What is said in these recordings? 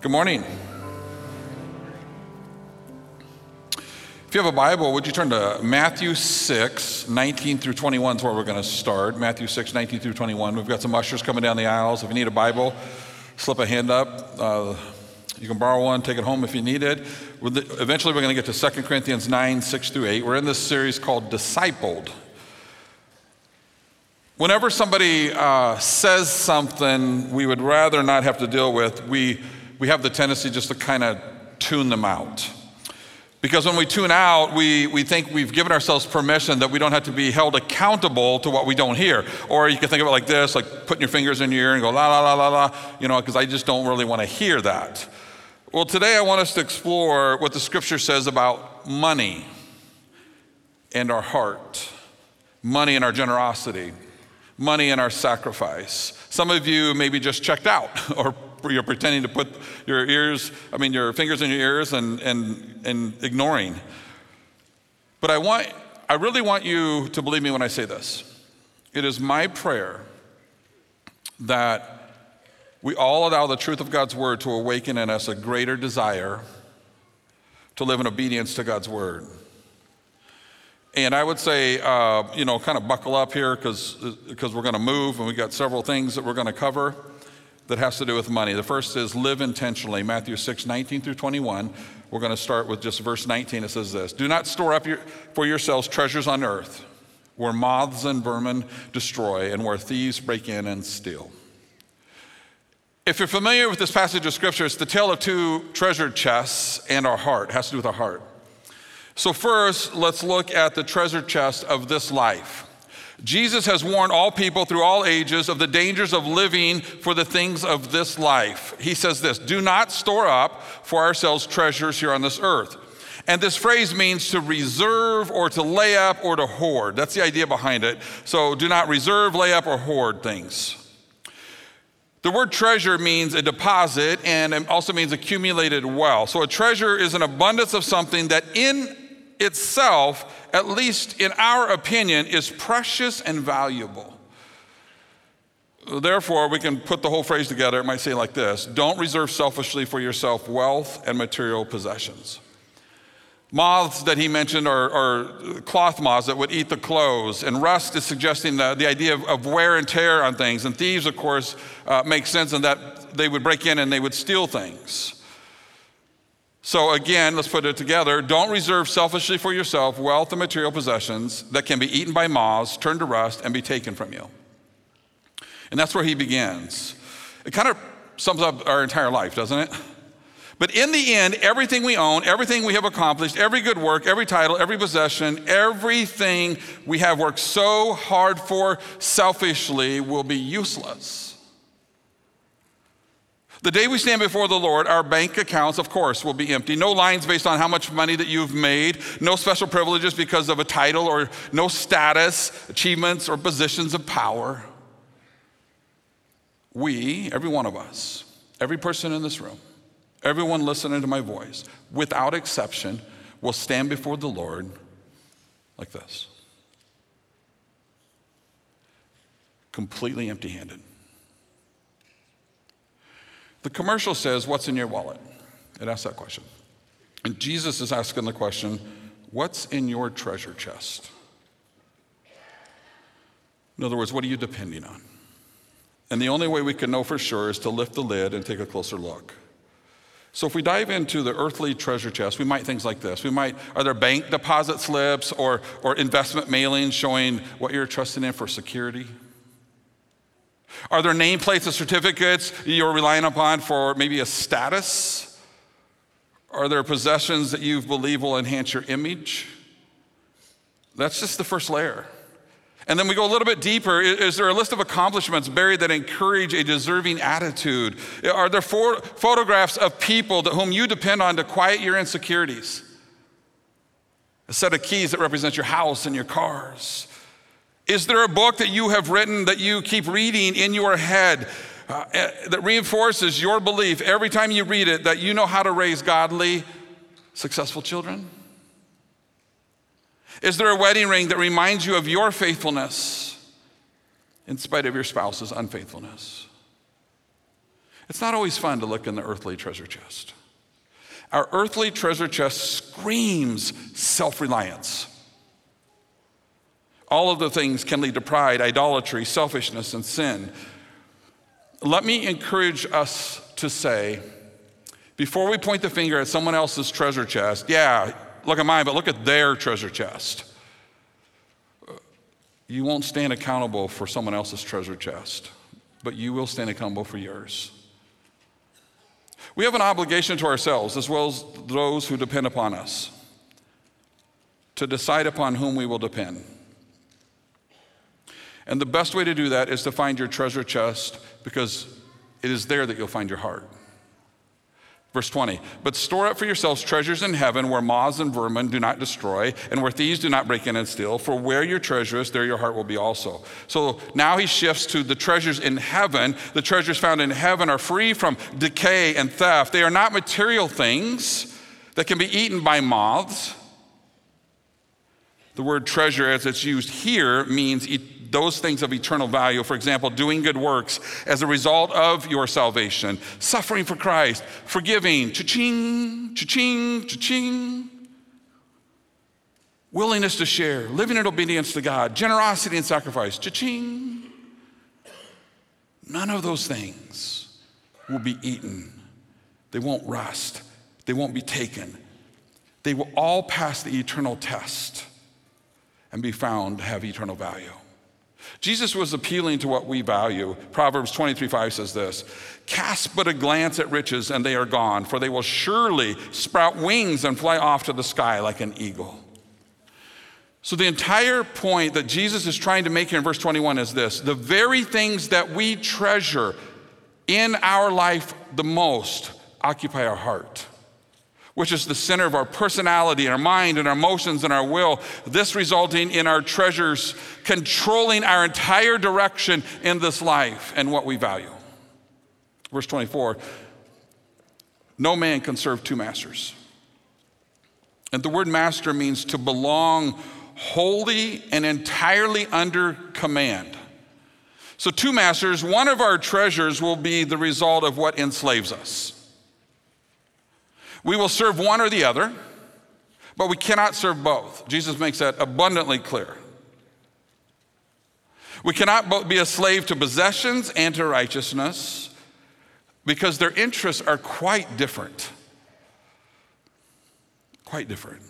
Good morning. If you have a Bible, would you turn to Matthew 6, 19 through 21 is where we're going to start. Matthew 6, 19 through 21. We've got some ushers coming down the aisles. If you need a Bible, slip a hand up. Uh, you can borrow one, take it home if you need it. Eventually, we're going to get to 2 Corinthians 9, 6 through 8. We're in this series called Discipled. Whenever somebody uh, says something we would rather not have to deal with, we, we have the tendency just to kind of tune them out. Because when we tune out, we, we think we've given ourselves permission that we don't have to be held accountable to what we don't hear. Or you can think of it like this, like putting your fingers in your ear and go, la, la, la, la, la, you know, because I just don't really want to hear that. Well, today I want us to explore what the scripture says about money and our heart, money and our generosity money and our sacrifice. Some of you maybe just checked out or you're pretending to put your ears, I mean, your fingers in your ears and, and, and ignoring. But I want, I really want you to believe me when I say this. It is my prayer that we all allow the truth of God's word to awaken in us a greater desire to live in obedience to God's word. And I would say, uh, you know, kind of buckle up here because we're going to move and we've got several things that we're going to cover that has to do with money. The first is live intentionally, Matthew 6, 19 through 21. We're going to start with just verse 19. It says this Do not store up your, for yourselves treasures on earth where moths and vermin destroy and where thieves break in and steal. If you're familiar with this passage of scripture, it's the tale of two treasure chests and our heart. It has to do with our heart. So, first, let's look at the treasure chest of this life. Jesus has warned all people through all ages of the dangers of living for the things of this life. He says this Do not store up for ourselves treasures here on this earth. And this phrase means to reserve or to lay up or to hoard. That's the idea behind it. So do not reserve, lay up, or hoard things. The word treasure means a deposit and it also means accumulated wealth. So a treasure is an abundance of something that in itself, at least in our opinion, is precious and valuable. Therefore, we can put the whole phrase together. It might say like this Don't reserve selfishly for yourself wealth and material possessions. Moths that he mentioned are, are, cloth moths that would eat the clothes, and rust is suggesting the, the idea of, of, wear and tear on things. And thieves, of course, uh, make sense in that they would break in and they would steal things. So, again, let's put it together. Don't reserve selfishly for yourself wealth and material possessions that can be eaten by moths, turned to rust, and be taken from you. And that's where he begins. It kind of sums up our entire life, doesn't it? But in the end, everything we own, everything we have accomplished, every good work, every title, every possession, everything we have worked so hard for selfishly will be useless the day we stand before the Lord, our bank accounts, of course, will be empty. No lines based on how much money that you've made, no special privileges because of a title, or no status, achievements, or positions of power. We, every one of us, every person in this room, everyone listening to my voice, without exception, will stand before the Lord like this completely empty handed. The commercial says, What's in your wallet? It asks that question. And Jesus is asking the question, What's in your treasure chest? In other words, what are you depending on? And the only way we can know for sure is to lift the lid and take a closer look. So if we dive into the earthly treasure chest, we might things like this. We might, are there bank deposit slips or, or investment mailings showing what you're trusting in for security? Are there nameplates or certificates you're relying upon for maybe a status? Are there possessions that you believe will enhance your image? That's just the first layer. And then we go a little bit deeper. Is there a list of accomplishments buried that encourage a deserving attitude? Are there photographs of people to whom you depend on to quiet your insecurities? A set of keys that represent your house and your cars. Is there a book that you have written that you keep reading in your head uh, eh, that reinforces your belief every time you read it that you know how to raise godly, successful children? Is there a wedding ring that reminds you of your faithfulness in spite of your spouse's unfaithfulness? It's not always fun to look in the earthly treasure chest. Our earthly treasure chest screams self reliance. All of the things can lead to pride, idolatry, selfishness, and sin. Let me encourage us to say, before we point the finger at someone else's treasure chest, yeah, look at mine, but look at their treasure chest. You won't stand accountable for someone else's treasure chest, but you will stand accountable for yours. We have an obligation to ourselves, as well as those who depend upon us, to decide upon whom we will depend. And the best way to do that is to find your treasure chest because it is there that you'll find your heart. Verse 20, but store up for yourselves treasures in heaven where moths and vermin do not destroy, and where thieves do not break in and steal. For where your treasure is, there your heart will be also. So now he shifts to the treasures in heaven. The treasures found in heaven are free from decay and theft. They are not material things that can be eaten by moths. The word treasure, as it's used here, means those things of eternal value. For example, doing good works as a result of your salvation, suffering for Christ, forgiving, cha-ching, cha-ching, cha-ching. Willingness to share, living in obedience to God, generosity and sacrifice, cha-ching. None of those things will be eaten. They won't rust. They won't be taken. They will all pass the eternal test and be found to have eternal value. Jesus was appealing to what we value. Proverbs 23 5 says this Cast but a glance at riches, and they are gone, for they will surely sprout wings and fly off to the sky like an eagle. So, the entire point that Jesus is trying to make here in verse 21 is this the very things that we treasure in our life the most occupy our heart which is the center of our personality, and our mind, and our emotions and our will. This resulting in our treasures controlling our entire direction in this life and what we value. Verse 24 No man can serve two masters. And the word master means to belong wholly and entirely under command. So, two masters, one of our treasures will be the result of what enslaves us. We will serve one or the other, but we cannot serve both. Jesus makes that abundantly clear. We cannot both be a slave to possessions and to righteousness because their interests are quite different. Quite different.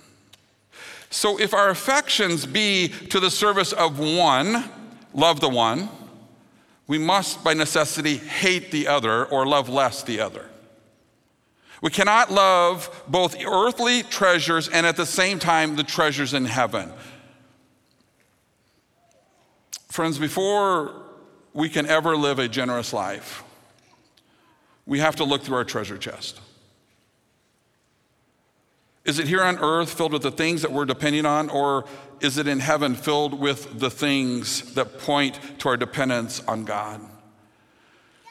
So, if our affections be to the service of one, love the one, we must by necessity hate the other or love less the other. We cannot love both earthly treasures and at the same time the treasures in heaven. Friends, before we can ever live a generous life, we have to look through our treasure chest. Is it here on earth filled with the things that we're depending on, or is it in heaven filled with the things that point to our dependence on God?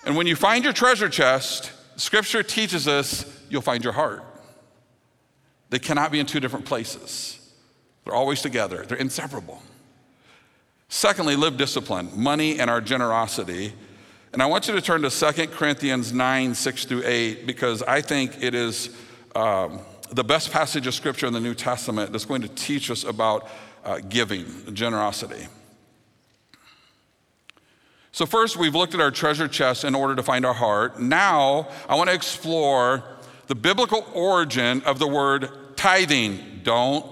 And when you find your treasure chest, Scripture teaches us you'll find your heart. They cannot be in two different places, they're always together, they're inseparable. Secondly, live discipline, money and our generosity. And I want you to turn to 2 Corinthians 9, 6 through 8, because I think it is um, the best passage of scripture in the New Testament that's going to teach us about uh, giving, generosity. So, first, we've looked at our treasure chest in order to find our heart. Now, I want to explore the biblical origin of the word tithing. Don't,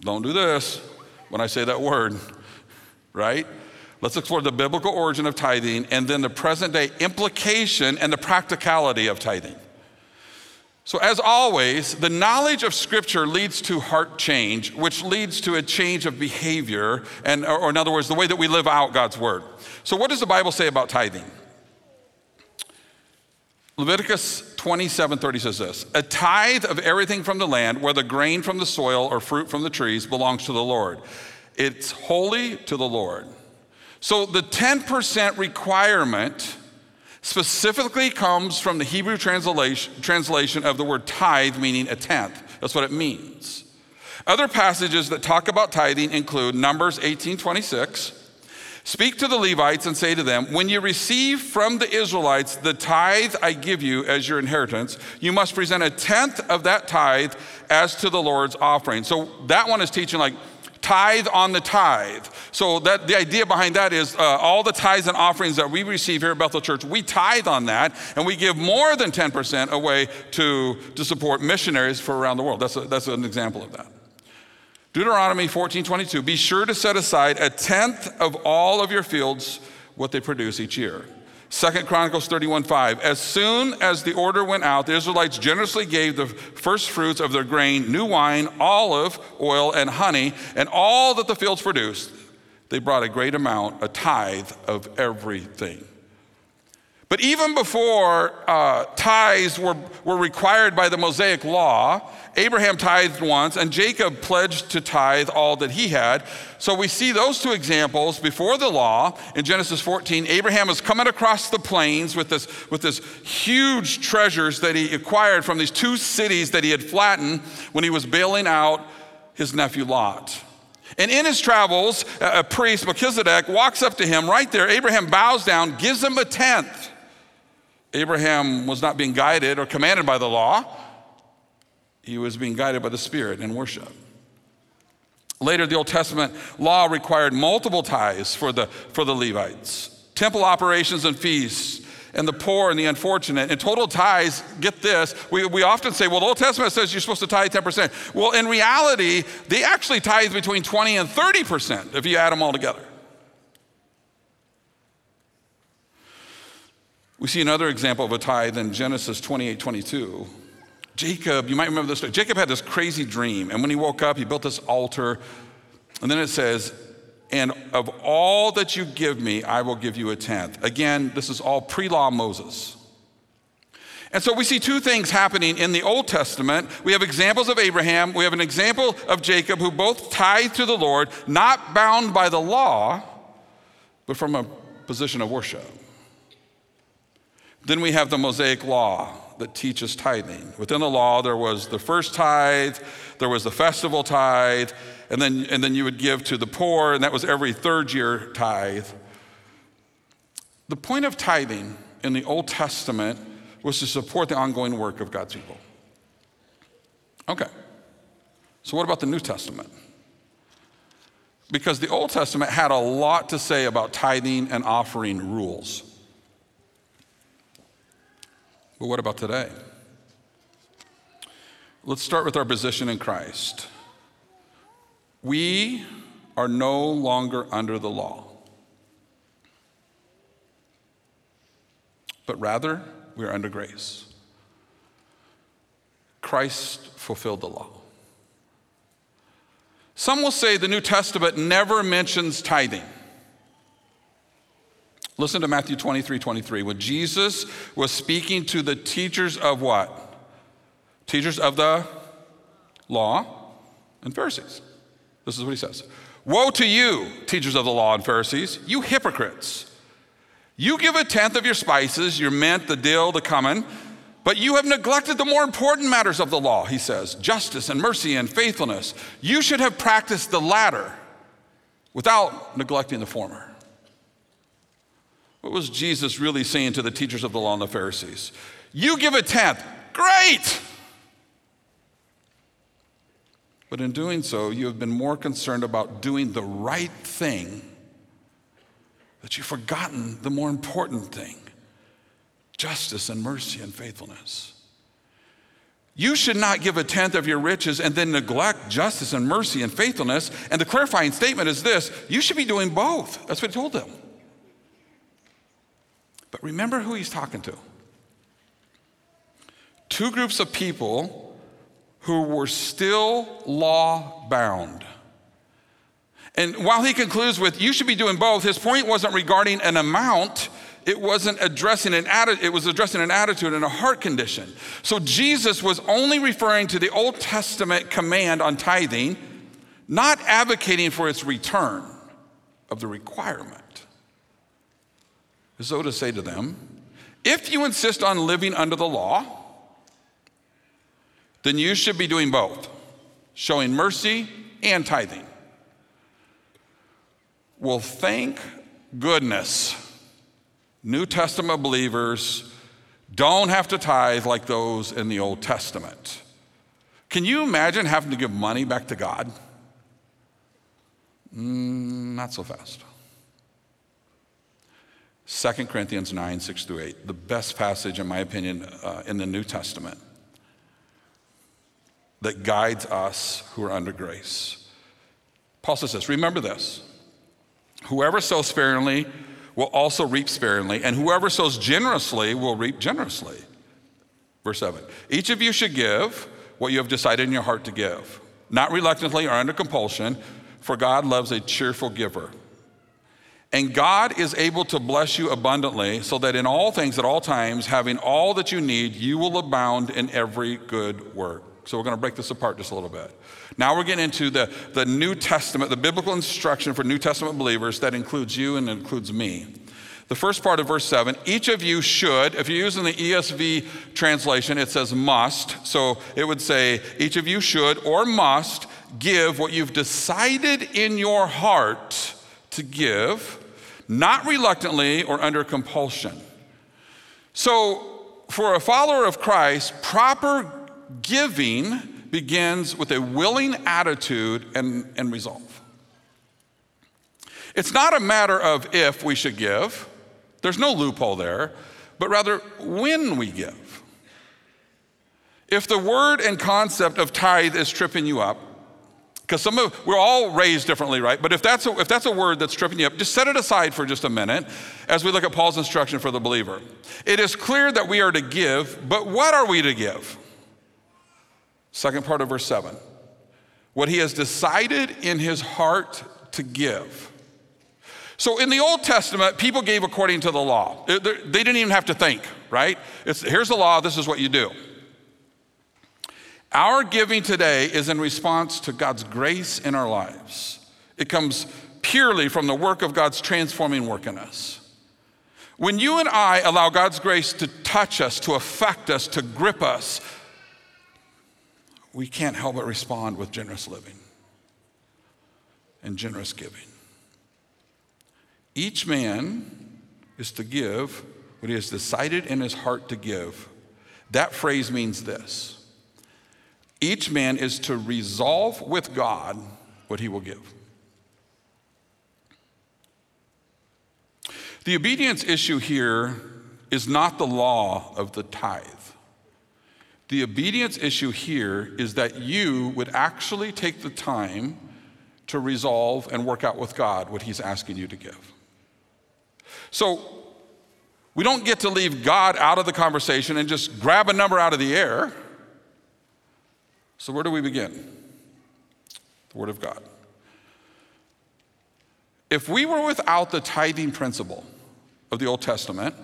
don't do this when I say that word, right? Let's explore the biblical origin of tithing and then the present day implication and the practicality of tithing. So, as always, the knowledge of Scripture leads to heart change, which leads to a change of behavior, and, or in other words, the way that we live out God's Word. So, what does the Bible say about tithing? Leviticus 27 30 says this A tithe of everything from the land, whether grain from the soil or fruit from the trees, belongs to the Lord. It's holy to the Lord. So the 10% requirement specifically comes from the Hebrew translation, translation of the word tithe, meaning a tenth. That's what it means. Other passages that talk about tithing include Numbers 18 26. Speak to the Levites and say to them, When you receive from the Israelites the tithe I give you as your inheritance, you must present a tenth of that tithe as to the Lord's offering. So that one is teaching like tithe on the tithe. So that the idea behind that is uh, all the tithes and offerings that we receive here at Bethel Church, we tithe on that, and we give more than 10% away to, to support missionaries for around the world. That's, a, that's an example of that. Deuteronomy 14:22, be sure to set aside a tenth of all of your fields what they produce each year. Second Chronicles 31:5, as soon as the order went out, the Israelites generously gave the first fruits of their grain, new wine, olive oil, and honey, and all that the fields produced. They brought a great amount, a tithe of everything. But even before uh, tithes were, were required by the Mosaic law, Abraham tithed once and Jacob pledged to tithe all that he had. So we see those two examples before the law in Genesis 14. Abraham is coming across the plains with this, with this huge treasures that he acquired from these two cities that he had flattened when he was bailing out his nephew Lot. And in his travels, a priest, Melchizedek, walks up to him right there. Abraham bows down, gives him a tenth. Abraham was not being guided or commanded by the law, he was being guided by the Spirit in worship. Later, the Old Testament law required multiple tithes for the, for the Levites temple operations and feasts, and the poor and the unfortunate. And total tithes, get this, we, we often say, well, the Old Testament says you're supposed to tithe 10%. Well, in reality, they actually tithe between 20 and 30% if you add them all together. We see another example of a tithe in Genesis 28 22. Jacob, you might remember this story. Jacob had this crazy dream, and when he woke up, he built this altar. And then it says, And of all that you give me, I will give you a tenth. Again, this is all pre law Moses. And so we see two things happening in the Old Testament. We have examples of Abraham, we have an example of Jacob, who both tithe to the Lord, not bound by the law, but from a position of worship. Then we have the Mosaic law that teaches tithing. Within the law, there was the first tithe, there was the festival tithe, and then, and then you would give to the poor, and that was every third year tithe. The point of tithing in the Old Testament was to support the ongoing work of God's people. Okay, so what about the New Testament? Because the Old Testament had a lot to say about tithing and offering rules. But what about today? Let's start with our position in Christ. We are no longer under the law, but rather we are under grace. Christ fulfilled the law. Some will say the New Testament never mentions tithing. Listen to Matthew 23 23. When Jesus was speaking to the teachers of what? Teachers of the law and Pharisees. This is what he says Woe to you, teachers of the law and Pharisees, you hypocrites! You give a tenth of your spices, your mint, the dill, the cumin, but you have neglected the more important matters of the law, he says justice and mercy and faithfulness. You should have practiced the latter without neglecting the former. What was Jesus really saying to the teachers of the law and the Pharisees? You give a tenth, great! But in doing so, you have been more concerned about doing the right thing that you've forgotten the more important thing justice and mercy and faithfulness. You should not give a tenth of your riches and then neglect justice and mercy and faithfulness. And the clarifying statement is this you should be doing both. That's what he told them. But remember who he's talking to. Two groups of people who were still law bound. And while he concludes with, you should be doing both, his point wasn't regarding an amount, it wasn't addressing an attitude, it was addressing an attitude and a heart condition. So Jesus was only referring to the Old Testament command on tithing, not advocating for its return of the requirement so to say to them, if you insist on living under the law, then you should be doing both, showing mercy and tithing. Well, thank goodness. New Testament believers don't have to tithe like those in the Old Testament. Can you imagine having to give money back to God? Mm, not so fast. 2 Corinthians 9, 6 through 8, the best passage, in my opinion, uh, in the New Testament that guides us who are under grace. Paul says this Remember this whoever sows sparingly will also reap sparingly, and whoever sows generously will reap generously. Verse 7 Each of you should give what you have decided in your heart to give, not reluctantly or under compulsion, for God loves a cheerful giver. And God is able to bless you abundantly, so that in all things, at all times, having all that you need, you will abound in every good work. So we're going to break this apart just a little bit. Now we're getting into the, the New Testament, the biblical instruction for New Testament believers that includes you and includes me. The first part of verse 7 each of you should, if you're using the ESV translation, it says must. So it would say, each of you should or must give what you've decided in your heart to give, not reluctantly or under compulsion. So, for a follower of Christ, proper giving begins with a willing attitude and, and resolve. It's not a matter of if we should give, there's no loophole there, but rather when we give. If the word and concept of tithe is tripping you up, because some of we're all raised differently, right? But if that's a, if that's a word that's tripping you up, just set it aside for just a minute as we look at Paul's instruction for the believer. It is clear that we are to give, but what are we to give? Second part of verse 7. What he has decided in his heart to give. So in the Old Testament, people gave according to the law. They didn't even have to think, right? It's, here's the law, this is what you do. Our giving today is in response to God's grace in our lives. It comes purely from the work of God's transforming work in us. When you and I allow God's grace to touch us, to affect us, to grip us, we can't help but respond with generous living and generous giving. Each man is to give what he has decided in his heart to give. That phrase means this each man is to resolve with God what he will give. The obedience issue here is not the law of the tithe. The obedience issue here is that you would actually take the time to resolve and work out with God what He's asking you to give. So, we don't get to leave God out of the conversation and just grab a number out of the air. So, where do we begin? The Word of God. If we were without the tithing principle of the Old Testament,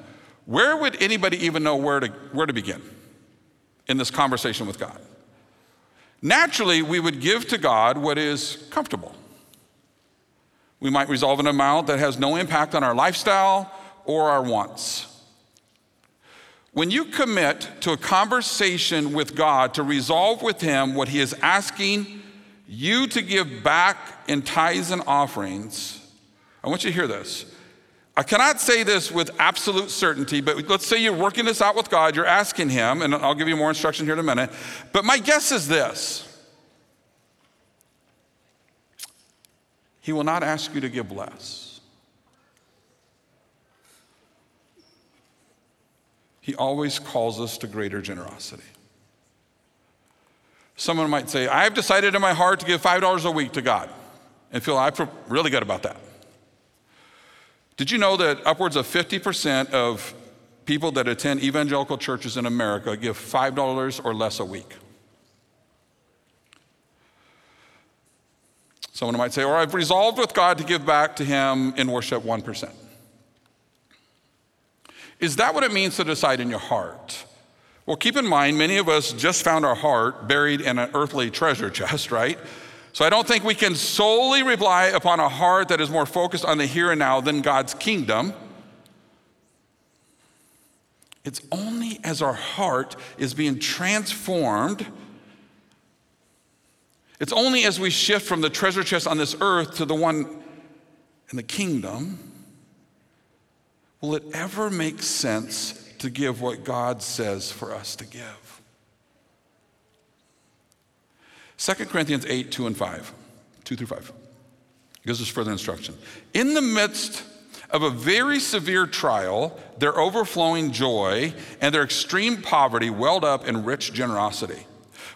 where would anybody even know where to, where to begin? in this conversation with God. Naturally, we would give to God what is comfortable. We might resolve an amount that has no impact on our lifestyle or our wants. When you commit to a conversation with God to resolve with Him what He is asking you to give back in tithes and offerings, I want you to hear this. I cannot say this with absolute certainty, but let's say you're working this out with God, you're asking Him, and I'll give you more instruction here in a minute. But my guess is this He will not ask you to give less. He always calls us to greater generosity. Someone might say, I've decided in my heart to give $5 a week to God, and feel I feel really good about that. Did you know that upwards of 50% of people that attend evangelical churches in America give $5 or less a week? Someone might say, or I've resolved with God to give back to Him in worship 1%. Is that what it means to decide in your heart? Well, keep in mind, many of us just found our heart buried in an earthly treasure chest, right? So I don't think we can solely rely upon a heart that is more focused on the here and now than God's kingdom. It's only as our heart is being transformed, it's only as we shift from the treasure chest on this earth to the one in the kingdom, will it ever make sense to give what God says for us to give? 2 Corinthians 8, 2 and 5, 2 through 5 gives us further instruction. In the midst of a very severe trial, their overflowing joy and their extreme poverty welled up in rich generosity.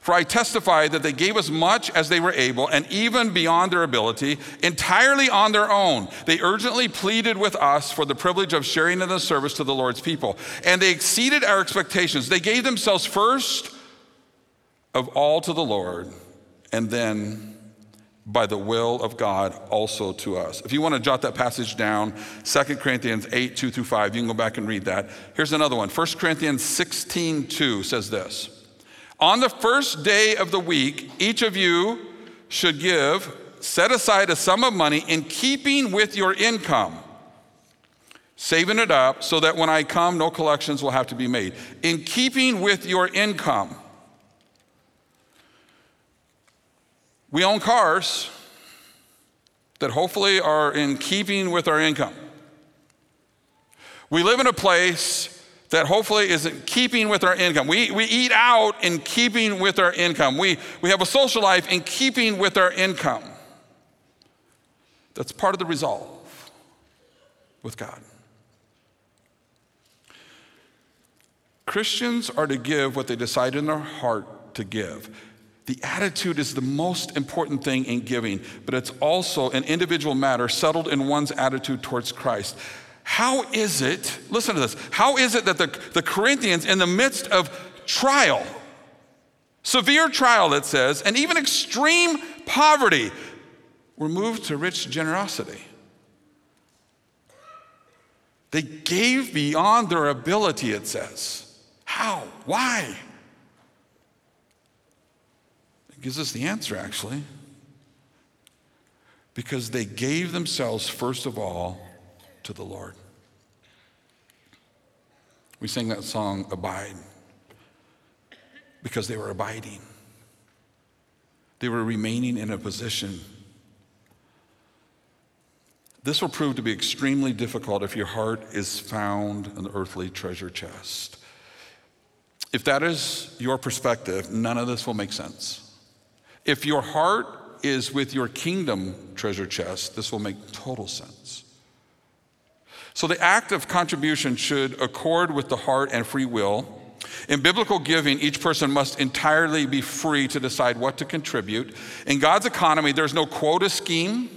For I testify that they gave as much as they were able, and even beyond their ability, entirely on their own. They urgently pleaded with us for the privilege of sharing in the service to the Lord's people. And they exceeded our expectations. They gave themselves first of all to the Lord, and then by the will of God also to us. If you want to jot that passage down, 2 Corinthians 8, 2 through 5, you can go back and read that. Here's another one. 1 Corinthians 16, 2 says this On the first day of the week, each of you should give, set aside a sum of money in keeping with your income, saving it up so that when I come, no collections will have to be made. In keeping with your income. We own cars that hopefully are in keeping with our income. We live in a place that hopefully is in keeping with our income. We, we eat out in keeping with our income. We, we have a social life in keeping with our income. That's part of the resolve with God. Christians are to give what they decide in their heart to give. The attitude is the most important thing in giving, but it's also an individual matter settled in one's attitude towards Christ. How is it, listen to this, how is it that the, the Corinthians, in the midst of trial, severe trial, it says, and even extreme poverty, were moved to rich generosity? They gave beyond their ability, it says. How? Why? It gives us the answer, actually. Because they gave themselves, first of all, to the Lord. We sang that song, Abide, because they were abiding. They were remaining in a position. This will prove to be extremely difficult if your heart is found in the earthly treasure chest. If that is your perspective, none of this will make sense. If your heart is with your kingdom treasure chest, this will make total sense. So the act of contribution should accord with the heart and free will. In biblical giving, each person must entirely be free to decide what to contribute. In God's economy, there's no quota scheme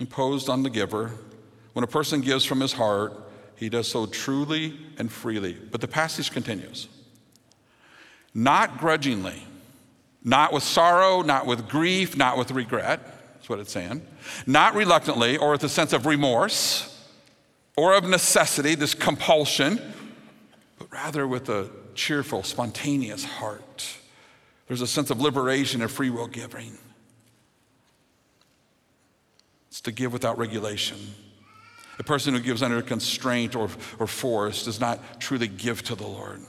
imposed on the giver. When a person gives from his heart, he does so truly and freely. But the passage continues not grudgingly not with sorrow, not with grief, not with regret. That's what it's saying. Not reluctantly or with a sense of remorse or of necessity, this compulsion, but rather with a cheerful, spontaneous heart. There's a sense of liberation and free will giving. It's to give without regulation. A person who gives under constraint or, or force does not truly give to the Lord.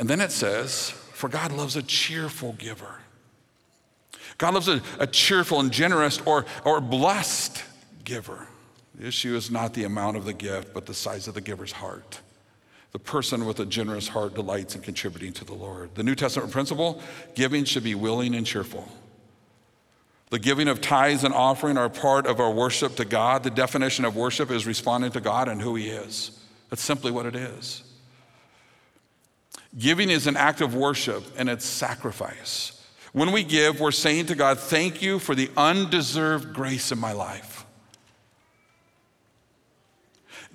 And then it says, for God loves a cheerful giver. God loves a, a cheerful and generous or, or blessed giver. The issue is not the amount of the gift, but the size of the giver's heart. The person with a generous heart delights in contributing to the Lord. The New Testament principle giving should be willing and cheerful. The giving of tithes and offering are part of our worship to God. The definition of worship is responding to God and who He is. That's simply what it is. Giving is an act of worship and it's sacrifice. When we give, we're saying to God, Thank you for the undeserved grace in my life.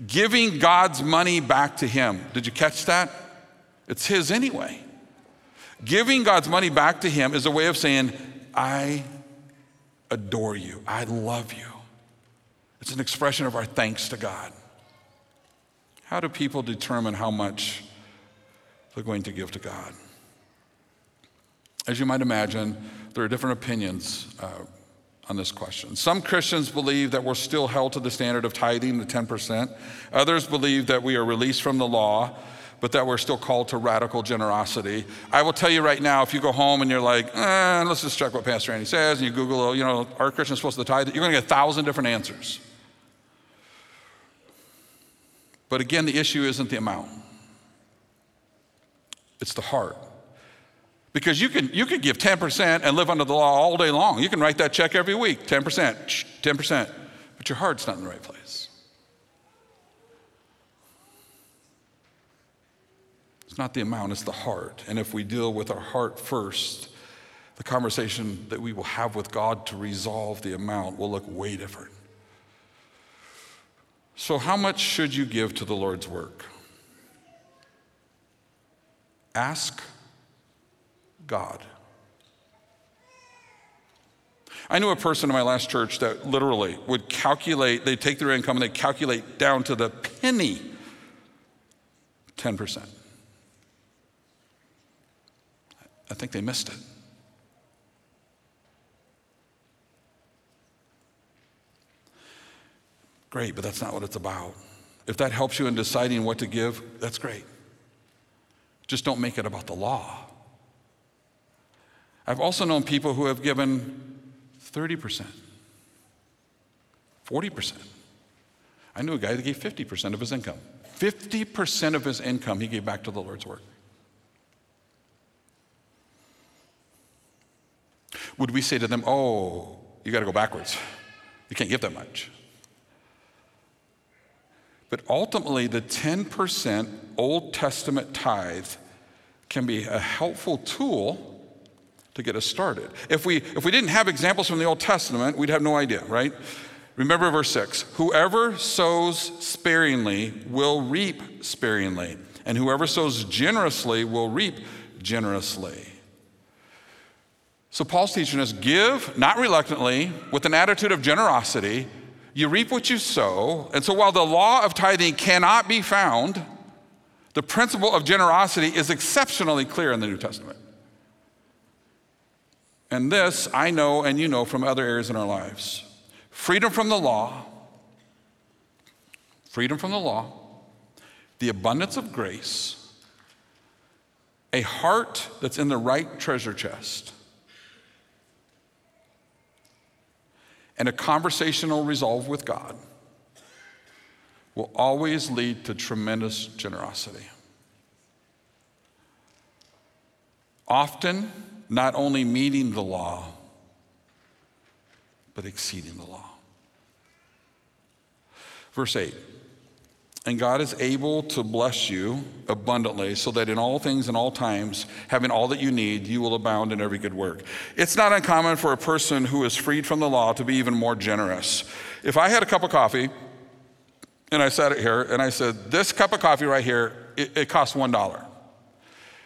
Giving God's money back to Him. Did you catch that? It's His anyway. Giving God's money back to Him is a way of saying, I adore you, I love you. It's an expression of our thanks to God. How do people determine how much they're going to give to God. As you might imagine, there are different opinions uh, on this question. Some Christians believe that we're still held to the standard of tithing, the 10%. Others believe that we are released from the law, but that we're still called to radical generosity. I will tell you right now, if you go home and you're like, eh, let's just check what Pastor Andy says, and you Google, you know, are Christians supposed to tithe? You're going to get a thousand different answers. But again, the issue isn't the amount, it's the heart. Because you can, you can give 10% and live under the law all day long. You can write that check every week 10%, 10%, but your heart's not in the right place. It's not the amount, it's the heart. And if we deal with our heart first, the conversation that we will have with God to resolve the amount will look way different. So, how much should you give to the Lord's work? Ask God. I knew a person in my last church that literally would calculate, they'd take their income and they'd calculate down to the penny 10%. I think they missed it. Great, but that's not what it's about. If that helps you in deciding what to give, that's great. Just don't make it about the law. I've also known people who have given 30%, 40%. I knew a guy that gave 50% of his income. 50% of his income he gave back to the Lord's work. Would we say to them, oh, you got to go backwards? You can't give that much. But ultimately, the 10% Old Testament tithe can be a helpful tool to get us started. If we, if we didn't have examples from the Old Testament, we'd have no idea, right? Remember verse 6 Whoever sows sparingly will reap sparingly, and whoever sows generously will reap generously. So Paul's teaching us give, not reluctantly, with an attitude of generosity. You reap what you sow. And so while the law of tithing cannot be found, the principle of generosity is exceptionally clear in the New Testament. And this I know and you know from other areas in our lives freedom from the law, freedom from the law, the abundance of grace, a heart that's in the right treasure chest, and a conversational resolve with God will always lead to tremendous generosity. Often, not only meeting the law, but exceeding the law. Verse 8 And God is able to bless you abundantly, so that in all things and all times, having all that you need, you will abound in every good work. It's not uncommon for a person who is freed from the law to be even more generous. If I had a cup of coffee, and I set it here, and I said, This cup of coffee right here, it, it costs $1.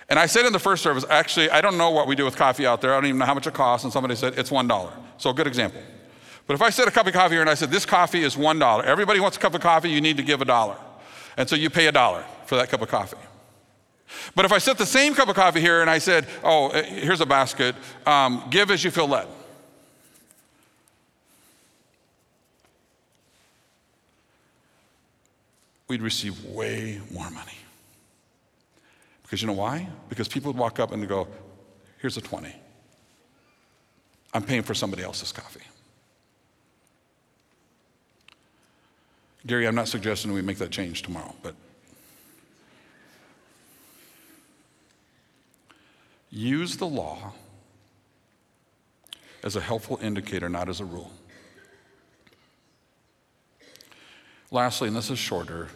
And I said in the first service, actually, I don't know what we do with coffee out there. I don't even know how much it costs. And somebody said, it's $1. So a good example. But if I said a cup of coffee here and I said, this coffee is $1, everybody wants a cup of coffee, you need to give a dollar. And so you pay a dollar for that cup of coffee. But if I set the same cup of coffee here and I said, oh, eh, here's a basket, um, give as you feel led. We'd receive way more money. Because you know why? Because people would walk up and go, here's a 20. I'm paying for somebody else's coffee. Gary, I'm not suggesting we make that change tomorrow, but use the law as a helpful indicator, not as a rule. Lastly, and this is shorter,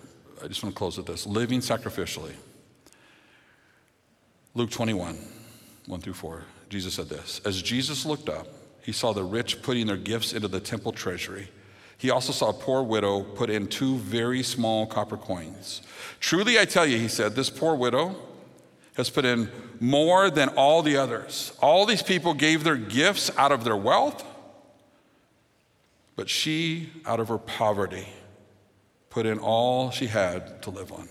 I just want to close with this living sacrificially. Luke 21, 1 through 4, Jesus said this As Jesus looked up, he saw the rich putting their gifts into the temple treasury. He also saw a poor widow put in two very small copper coins. Truly, I tell you, he said, this poor widow has put in more than all the others. All these people gave their gifts out of their wealth, but she, out of her poverty, put in all she had to live on.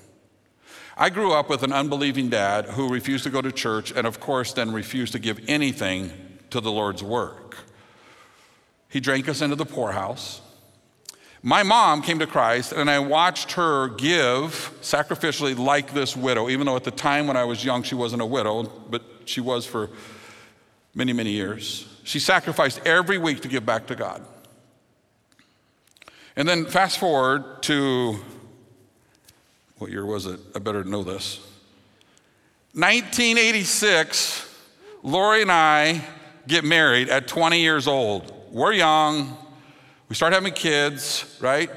I grew up with an unbelieving dad who refused to go to church and, of course, then refused to give anything to the Lord's work. He drank us into the poorhouse. My mom came to Christ, and I watched her give sacrificially like this widow, even though at the time when I was young, she wasn't a widow, but she was for many, many years. She sacrificed every week to give back to God. And then fast forward to What year was it? I better know this. 1986, Lori and I get married at 20 years old. We're young. We start having kids, right?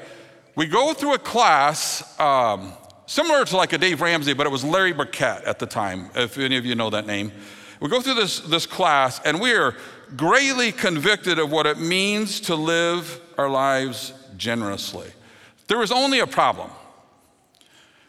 We go through a class um, similar to like a Dave Ramsey, but it was Larry Burkett at the time, if any of you know that name. We go through this, this class, and we are greatly convicted of what it means to live our lives generously. There was only a problem.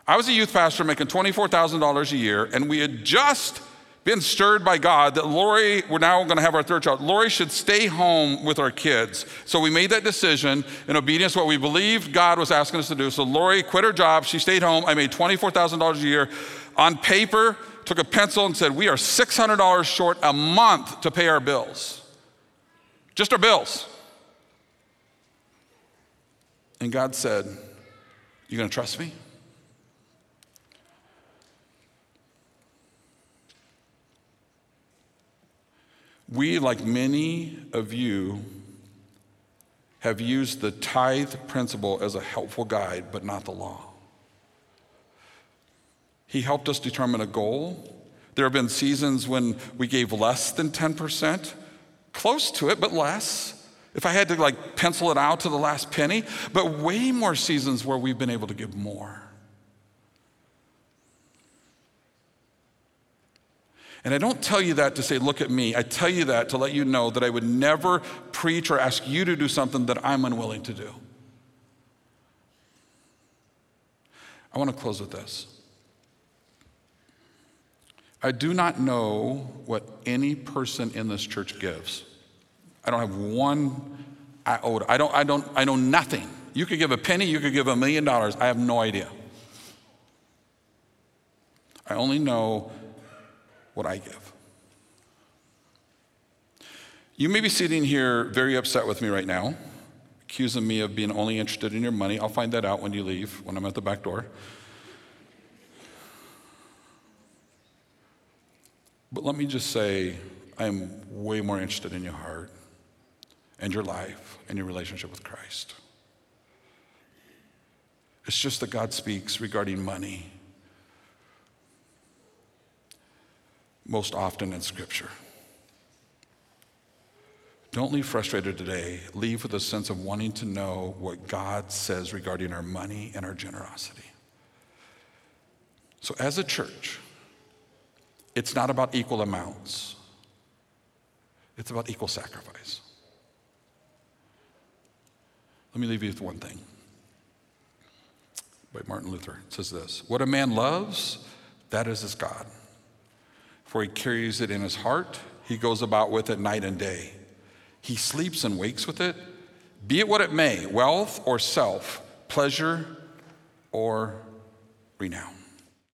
I was a youth pastor making $24,000 a year, and we had just been stirred by God that Lori, we're now going to have our third child, Lori should stay home with our kids. So we made that decision in obedience to what we believed God was asking us to do. So Lori quit her job, she stayed home. I made $24,000 a year. On paper, took a pencil and said, We are $600 short a month to pay our bills. Just our bills. And God said, You going to trust me? We, like many of you, have used the tithe principle as a helpful guide, but not the law. He helped us determine a goal. There have been seasons when we gave less than 10%, close to it, but less. If I had to like pencil it out to the last penny, but way more seasons where we've been able to give more. And I don't tell you that to say, look at me. I tell you that to let you know that I would never preach or ask you to do something that I'm unwilling to do. I want to close with this. I do not know what any person in this church gives. I don't have one iota. I don't, I don't, I know nothing. You could give a penny, you could give a million dollars. I have no idea. I only know what I give. You may be sitting here very upset with me right now, accusing me of being only interested in your money. I'll find that out when you leave, when I'm at the back door. But let me just say, I am way more interested in your heart and your life and your relationship with Christ. It's just that God speaks regarding money most often in Scripture. Don't leave frustrated today. Leave with a sense of wanting to know what God says regarding our money and our generosity. So, as a church, it's not about equal amounts, it's about equal sacrifice. Let me leave you with one thing by Martin Luther. It says this What a man loves, that is his God for he carries it in his heart. He goes about with it night and day. He sleeps and wakes with it, be it what it may wealth or self, pleasure or renown.